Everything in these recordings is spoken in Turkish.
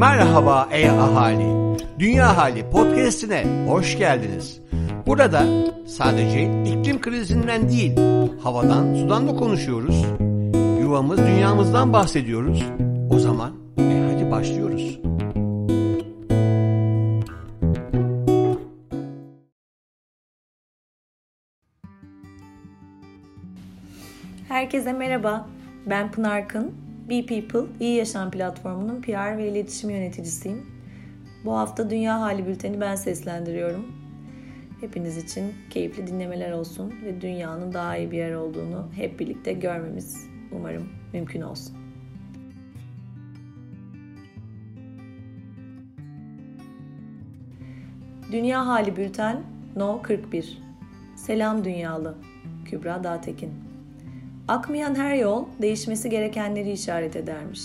Merhaba ey ahali. Dünya Hali podcast'ine hoş geldiniz. Burada sadece iklim krizinden değil, havadan, sudan da konuşuyoruz. Yuvamız, dünyamızdan bahsediyoruz. O zaman e hadi başlıyoruz. Herkese merhaba. Ben Pınar Kın. Be People, İyi Yaşam platformunun PR ve iletişim yöneticisiyim. Bu hafta Dünya Hali Bülteni ben seslendiriyorum. Hepiniz için keyifli dinlemeler olsun ve dünyanın daha iyi bir yer olduğunu hep birlikte görmemiz umarım mümkün olsun. Dünya Hali Bülten No 41 Selam Dünyalı Kübra Dağtekin Akmayan her yol değişmesi gerekenleri işaret edermiş.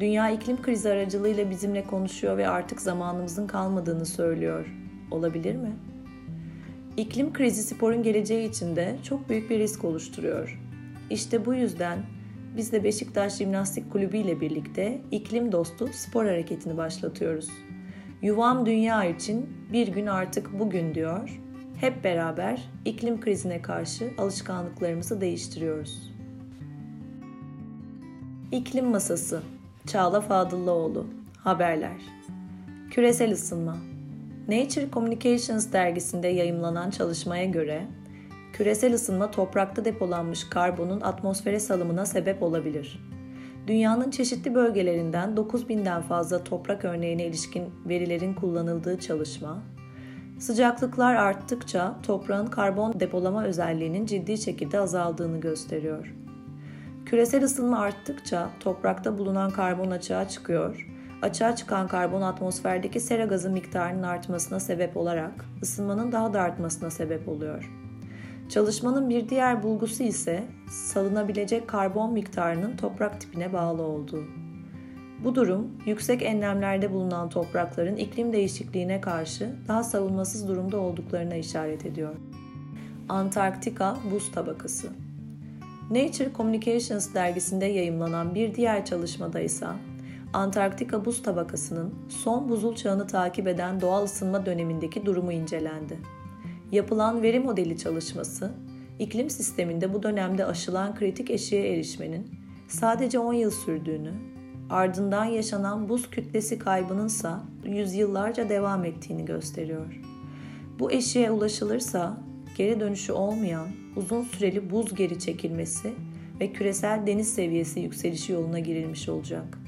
Dünya iklim krizi aracılığıyla bizimle konuşuyor ve artık zamanımızın kalmadığını söylüyor. Olabilir mi? İklim krizi sporun geleceği için de çok büyük bir risk oluşturuyor. İşte bu yüzden biz de Beşiktaş Jimnastik Kulübü ile birlikte iklim dostu spor hareketini başlatıyoruz. Yuvam dünya için bir gün artık bugün diyor hep beraber iklim krizine karşı alışkanlıklarımızı değiştiriyoruz. İklim Masası Çağla Fadıllıoğlu Haberler Küresel ısınma Nature Communications dergisinde yayımlanan çalışmaya göre küresel ısınma toprakta depolanmış karbonun atmosfere salımına sebep olabilir. Dünyanın çeşitli bölgelerinden 9000'den fazla toprak örneğine ilişkin verilerin kullanıldığı çalışma, Sıcaklıklar arttıkça toprağın karbon depolama özelliğinin ciddi şekilde azaldığını gösteriyor. Küresel ısınma arttıkça toprakta bulunan karbon açığa çıkıyor. Açığa çıkan karbon atmosferdeki sera gazı miktarının artmasına sebep olarak ısınmanın daha da artmasına sebep oluyor. Çalışmanın bir diğer bulgusu ise salınabilecek karbon miktarının toprak tipine bağlı olduğu. Bu durum yüksek enlemlerde bulunan toprakların iklim değişikliğine karşı daha savunmasız durumda olduklarına işaret ediyor. Antarktika buz tabakası Nature Communications dergisinde yayımlanan bir diğer çalışmada ise Antarktika buz tabakasının son buzul çağını takip eden doğal ısınma dönemindeki durumu incelendi. Yapılan veri modeli çalışması, iklim sisteminde bu dönemde aşılan kritik eşiğe erişmenin sadece 10 yıl sürdüğünü ardından yaşanan buz kütlesi kaybınınsa yüzyıllarca devam ettiğini gösteriyor. Bu eşiğe ulaşılırsa geri dönüşü olmayan uzun süreli buz geri çekilmesi ve küresel deniz seviyesi yükselişi yoluna girilmiş olacak.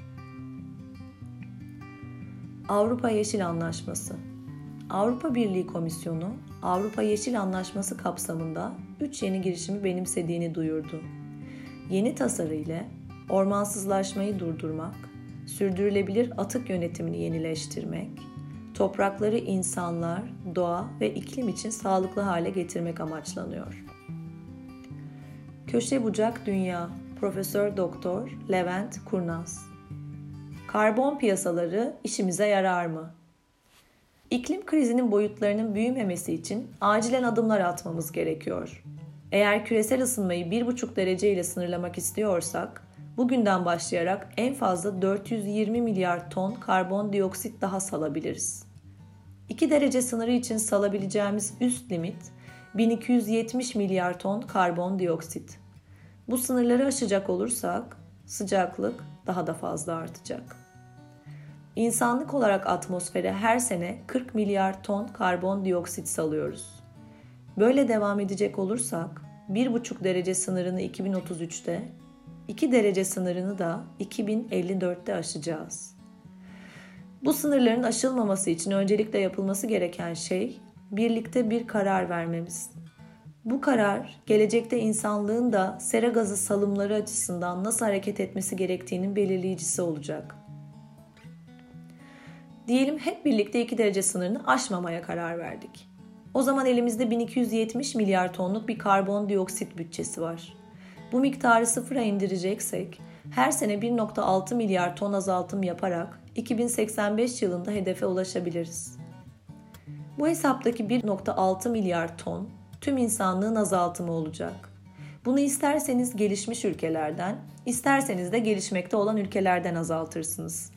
Avrupa Yeşil Anlaşması Avrupa Birliği Komisyonu Avrupa Yeşil Anlaşması kapsamında 3 yeni girişimi benimsediğini duyurdu. Yeni tasarı ile ormansızlaşmayı durdurmak, sürdürülebilir atık yönetimini yenileştirmek, toprakları insanlar, doğa ve iklim için sağlıklı hale getirmek amaçlanıyor. Köşe Bucak Dünya Profesör Doktor Levent Kurnaz Karbon piyasaları işimize yarar mı? İklim krizinin boyutlarının büyümemesi için acilen adımlar atmamız gerekiyor. Eğer küresel ısınmayı 1,5 derece ile sınırlamak istiyorsak, bugünden başlayarak en fazla 420 milyar ton karbondioksit daha salabiliriz. 2 derece sınırı için salabileceğimiz üst limit 1270 milyar ton karbondioksit. Bu sınırları aşacak olursak sıcaklık daha da fazla artacak. İnsanlık olarak atmosfere her sene 40 milyar ton karbondioksit salıyoruz. Böyle devam edecek olursak 1,5 derece sınırını 2033'te 2 derece sınırını da 2054'te aşacağız. Bu sınırların aşılmaması için öncelikle yapılması gereken şey birlikte bir karar vermemiz. Bu karar gelecekte insanlığın da sera gazı salımları açısından nasıl hareket etmesi gerektiğinin belirleyicisi olacak. Diyelim hep birlikte 2 derece sınırını aşmamaya karar verdik. O zaman elimizde 1270 milyar tonluk bir karbondioksit bütçesi var. Bu miktarı sıfıra indireceksek her sene 1.6 milyar ton azaltım yaparak 2085 yılında hedefe ulaşabiliriz. Bu hesaptaki 1.6 milyar ton tüm insanlığın azaltımı olacak. Bunu isterseniz gelişmiş ülkelerden, isterseniz de gelişmekte olan ülkelerden azaltırsınız.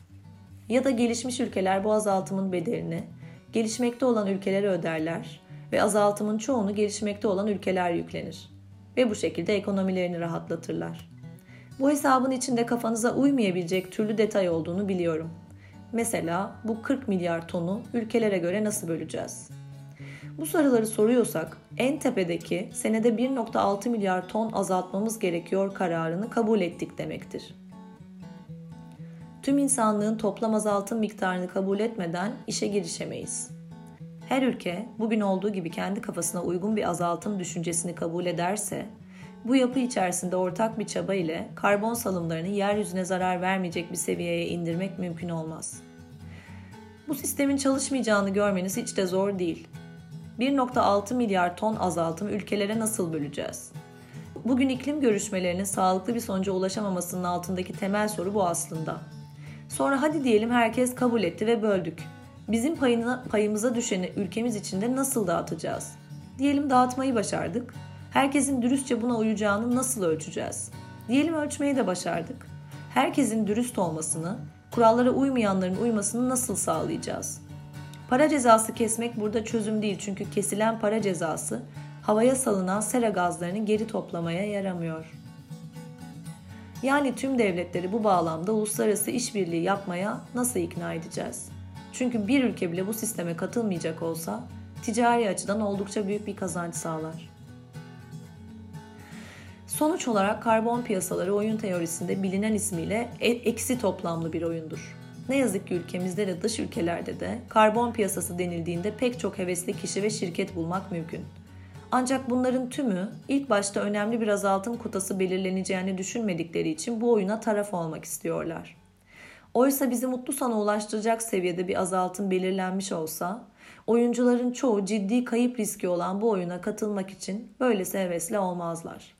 Ya da gelişmiş ülkeler bu azaltımın bedelini gelişmekte olan ülkelere öderler ve azaltımın çoğunu gelişmekte olan ülkeler yüklenir. Ve bu şekilde ekonomilerini rahatlatırlar. Bu hesabın içinde kafanıza uymayabilecek türlü detay olduğunu biliyorum. Mesela bu 40 milyar tonu ülkelere göre nasıl böleceğiz? Bu soruları soruyorsak en tepedeki senede 1.6 milyar ton azaltmamız gerekiyor kararını kabul ettik demektir. Tüm insanlığın toplam azaltım miktarını kabul etmeden işe girişemeyiz. Her ülke bugün olduğu gibi kendi kafasına uygun bir azaltım düşüncesini kabul ederse, bu yapı içerisinde ortak bir çaba ile karbon salımlarını yeryüzüne zarar vermeyecek bir seviyeye indirmek mümkün olmaz. Bu sistemin çalışmayacağını görmeniz hiç de zor değil. 1.6 milyar ton azaltım ülkelere nasıl böleceğiz? Bugün iklim görüşmelerinin sağlıklı bir sonuca ulaşamamasının altındaki temel soru bu aslında. Sonra hadi diyelim herkes kabul etti ve böldük. Bizim payına, payımıza düşeni ülkemiz içinde nasıl dağıtacağız? Diyelim dağıtmayı başardık. Herkesin dürüstçe buna uyacağını nasıl ölçeceğiz? Diyelim ölçmeyi de başardık. Herkesin dürüst olmasını, kurallara uymayanların uymasını nasıl sağlayacağız? Para cezası kesmek burada çözüm değil çünkü kesilen para cezası havaya salınan sera gazlarını geri toplamaya yaramıyor. Yani tüm devletleri bu bağlamda uluslararası işbirliği yapmaya nasıl ikna edeceğiz? Çünkü bir ülke bile bu sisteme katılmayacak olsa ticari açıdan oldukça büyük bir kazanç sağlar. Sonuç olarak karbon piyasaları oyun teorisinde bilinen ismiyle e, eksi toplamlı bir oyundur. Ne yazık ki ülkemizde de dış ülkelerde de karbon piyasası denildiğinde pek çok hevesli kişi ve şirket bulmak mümkün. Ancak bunların tümü ilk başta önemli bir azaltım kotası belirleneceğini düşünmedikleri için bu oyuna taraf olmak istiyorlar. Oysa bizi mutlu sona ulaştıracak seviyede bir azaltım belirlenmiş olsa, oyuncuların çoğu ciddi kayıp riski olan bu oyuna katılmak için böylesi hevesli olmazlar.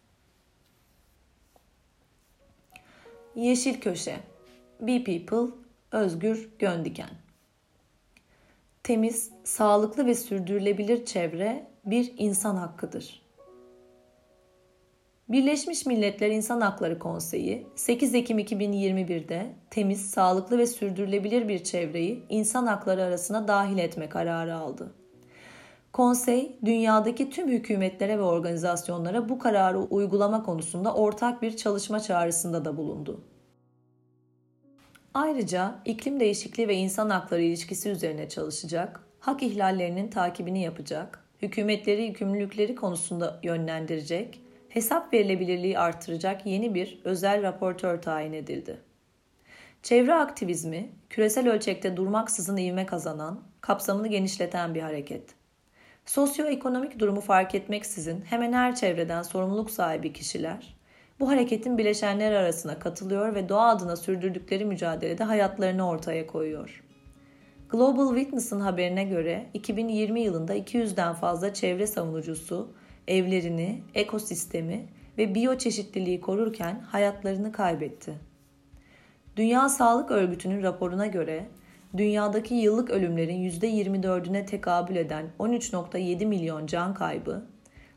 Yeşil Köşe Be People Özgür Göndiken Temiz, sağlıklı ve sürdürülebilir çevre bir insan hakkıdır. Birleşmiş Milletler İnsan Hakları Konseyi 8 Ekim 2021'de temiz, sağlıklı ve sürdürülebilir bir çevreyi insan hakları arasına dahil etme kararı aldı. Konsey, dünyadaki tüm hükümetlere ve organizasyonlara bu kararı uygulama konusunda ortak bir çalışma çağrısında da bulundu. Ayrıca iklim değişikliği ve insan hakları ilişkisi üzerine çalışacak, hak ihlallerinin takibini yapacak, hükümetleri yükümlülükleri konusunda yönlendirecek, hesap verilebilirliği artıracak yeni bir özel raportör tayin edildi. Çevre aktivizmi, küresel ölçekte durmaksızın ivme kazanan, kapsamını genişleten bir hareket. Sosyoekonomik durumu fark etmeksizin hemen her çevreden sorumluluk sahibi kişiler, bu hareketin bileşenleri arasına katılıyor ve doğa adına sürdürdükleri mücadelede hayatlarını ortaya koyuyor. Global Witness'ın haberine göre 2020 yılında 200'den fazla çevre savunucusu evlerini, ekosistemi ve biyoçeşitliliği korurken hayatlarını kaybetti. Dünya Sağlık Örgütü'nün raporuna göre dünyadaki yıllık ölümlerin %24'üne tekabül eden 13.7 milyon can kaybı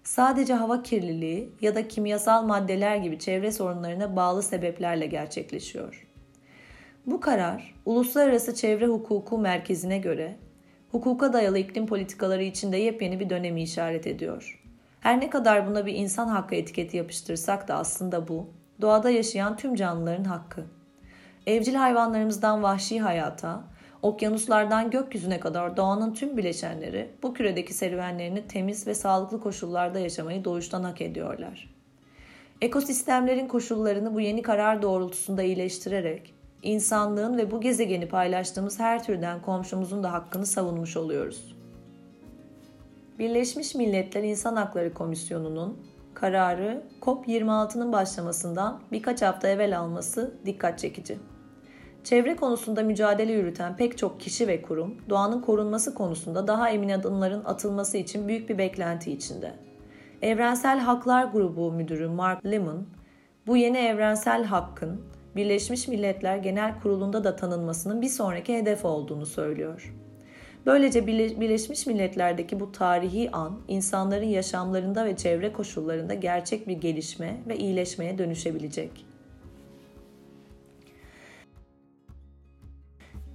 sadece hava kirliliği ya da kimyasal maddeler gibi çevre sorunlarına bağlı sebeplerle gerçekleşiyor. Bu karar, Uluslararası Çevre Hukuku Merkezi'ne göre hukuka dayalı iklim politikaları içinde yepyeni bir dönemi işaret ediyor. Her ne kadar buna bir insan hakkı etiketi yapıştırsak da aslında bu, doğada yaşayan tüm canlıların hakkı. Evcil hayvanlarımızdan vahşi hayata, Okyanuslardan gökyüzüne kadar doğanın tüm bileşenleri bu küredeki serüvenlerini temiz ve sağlıklı koşullarda yaşamayı doğuştan hak ediyorlar. Ekosistemlerin koşullarını bu yeni karar doğrultusunda iyileştirerek insanlığın ve bu gezegeni paylaştığımız her türden komşumuzun da hakkını savunmuş oluyoruz. Birleşmiş Milletler İnsan Hakları Komisyonu'nun kararı COP26'nın başlamasından birkaç hafta evvel alması dikkat çekici. Çevre konusunda mücadele yürüten pek çok kişi ve kurum, doğanın korunması konusunda daha emin adımların atılması için büyük bir beklenti içinde. Evrensel Haklar Grubu Müdürü Mark Lemon, bu yeni evrensel hakkın Birleşmiş Milletler Genel Kurulu'nda da tanınmasının bir sonraki hedef olduğunu söylüyor. Böylece Birleşmiş Milletler'deki bu tarihi an insanların yaşamlarında ve çevre koşullarında gerçek bir gelişme ve iyileşmeye dönüşebilecek.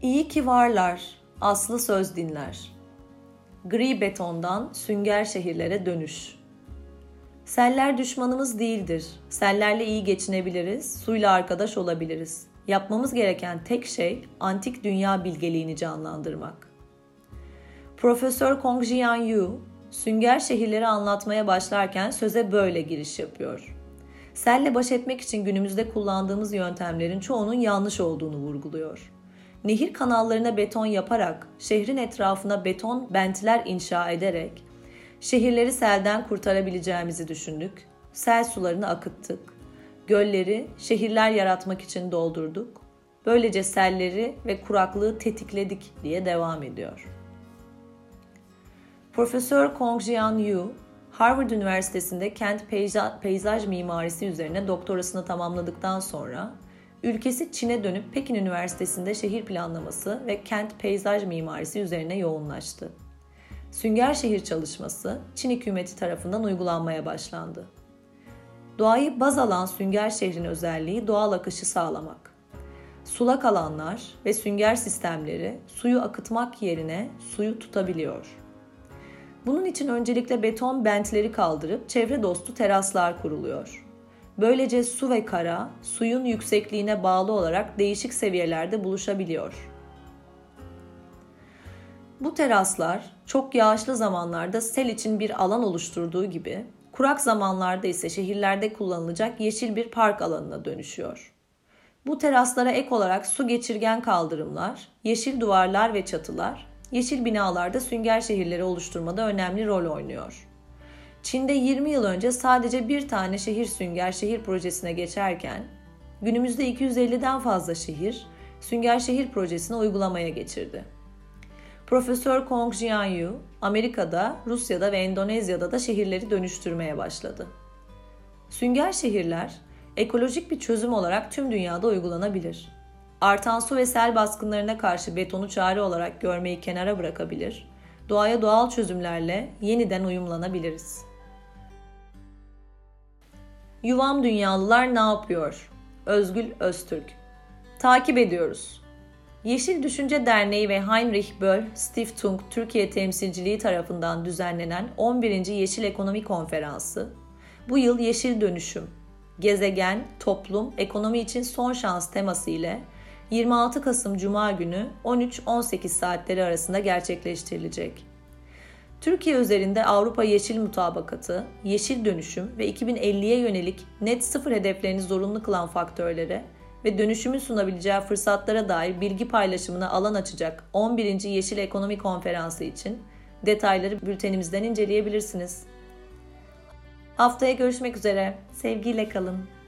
İyi ki varlar, aslı söz dinler. Gri betondan sünger şehirlere dönüş. Seller düşmanımız değildir. Sellerle iyi geçinebiliriz, suyla arkadaş olabiliriz. Yapmamız gereken tek şey antik dünya bilgeliğini canlandırmak. Profesör Kong Jian Yu, sünger şehirleri anlatmaya başlarken söze böyle giriş yapıyor. Selle baş etmek için günümüzde kullandığımız yöntemlerin çoğunun yanlış olduğunu vurguluyor. Nehir kanallarına beton yaparak, şehrin etrafına beton bentler inşa ederek şehirleri selden kurtarabileceğimizi düşündük. Sel sularını akıttık. Gölleri şehirler yaratmak için doldurduk. Böylece selleri ve kuraklığı tetikledik diye devam ediyor. Profesör Kong Jian Yu, Harvard Üniversitesi'nde kent peyzaj mimarisi üzerine doktorasını tamamladıktan sonra ülkesi Çin'e dönüp Pekin Üniversitesi'nde şehir planlaması ve kent peyzaj mimarisi üzerine yoğunlaştı. Sünger şehir çalışması Çin hükümeti tarafından uygulanmaya başlandı. Doğayı baz alan sünger şehrin özelliği doğal akışı sağlamak. Sulak alanlar ve sünger sistemleri suyu akıtmak yerine suyu tutabiliyor. Bunun için öncelikle beton bentleri kaldırıp çevre dostu teraslar kuruluyor. Böylece su ve kara suyun yüksekliğine bağlı olarak değişik seviyelerde buluşabiliyor. Bu teraslar çok yağışlı zamanlarda sel için bir alan oluşturduğu gibi kurak zamanlarda ise şehirlerde kullanılacak yeşil bir park alanına dönüşüyor. Bu teraslara ek olarak su geçirgen kaldırımlar, yeşil duvarlar ve çatılar yeşil binalarda sünger şehirleri oluşturmada önemli rol oynuyor. Çin'de 20 yıl önce sadece bir tane şehir sünger şehir projesine geçerken günümüzde 250'den fazla şehir sünger şehir projesini uygulamaya geçirdi. Profesör Kong Jianyu Amerika'da, Rusya'da ve Endonezya'da da şehirleri dönüştürmeye başladı. Sünger şehirler ekolojik bir çözüm olarak tüm dünyada uygulanabilir. Artan su ve sel baskınlarına karşı betonu çare olarak görmeyi kenara bırakabilir, doğaya doğal çözümlerle yeniden uyumlanabiliriz. Yuvam Dünyalılar ne yapıyor? Özgül Öztürk Takip ediyoruz. Yeşil Düşünce Derneği ve Heinrich Böll Stiftung Türkiye temsilciliği tarafından düzenlenen 11. Yeşil Ekonomi Konferansı, bu yıl Yeşil Dönüşüm, Gezegen, Toplum, Ekonomi için Son Şans teması ile 26 Kasım Cuma günü 13-18 saatleri arasında gerçekleştirilecek. Türkiye üzerinde Avrupa Yeşil Mutabakatı, Yeşil Dönüşüm ve 2050'ye yönelik net sıfır hedeflerini zorunlu kılan faktörlere ve dönüşümün sunabileceği fırsatlara dair bilgi paylaşımına alan açacak 11. Yeşil Ekonomi Konferansı için detayları bültenimizden inceleyebilirsiniz. Haftaya görüşmek üzere. Sevgiyle kalın.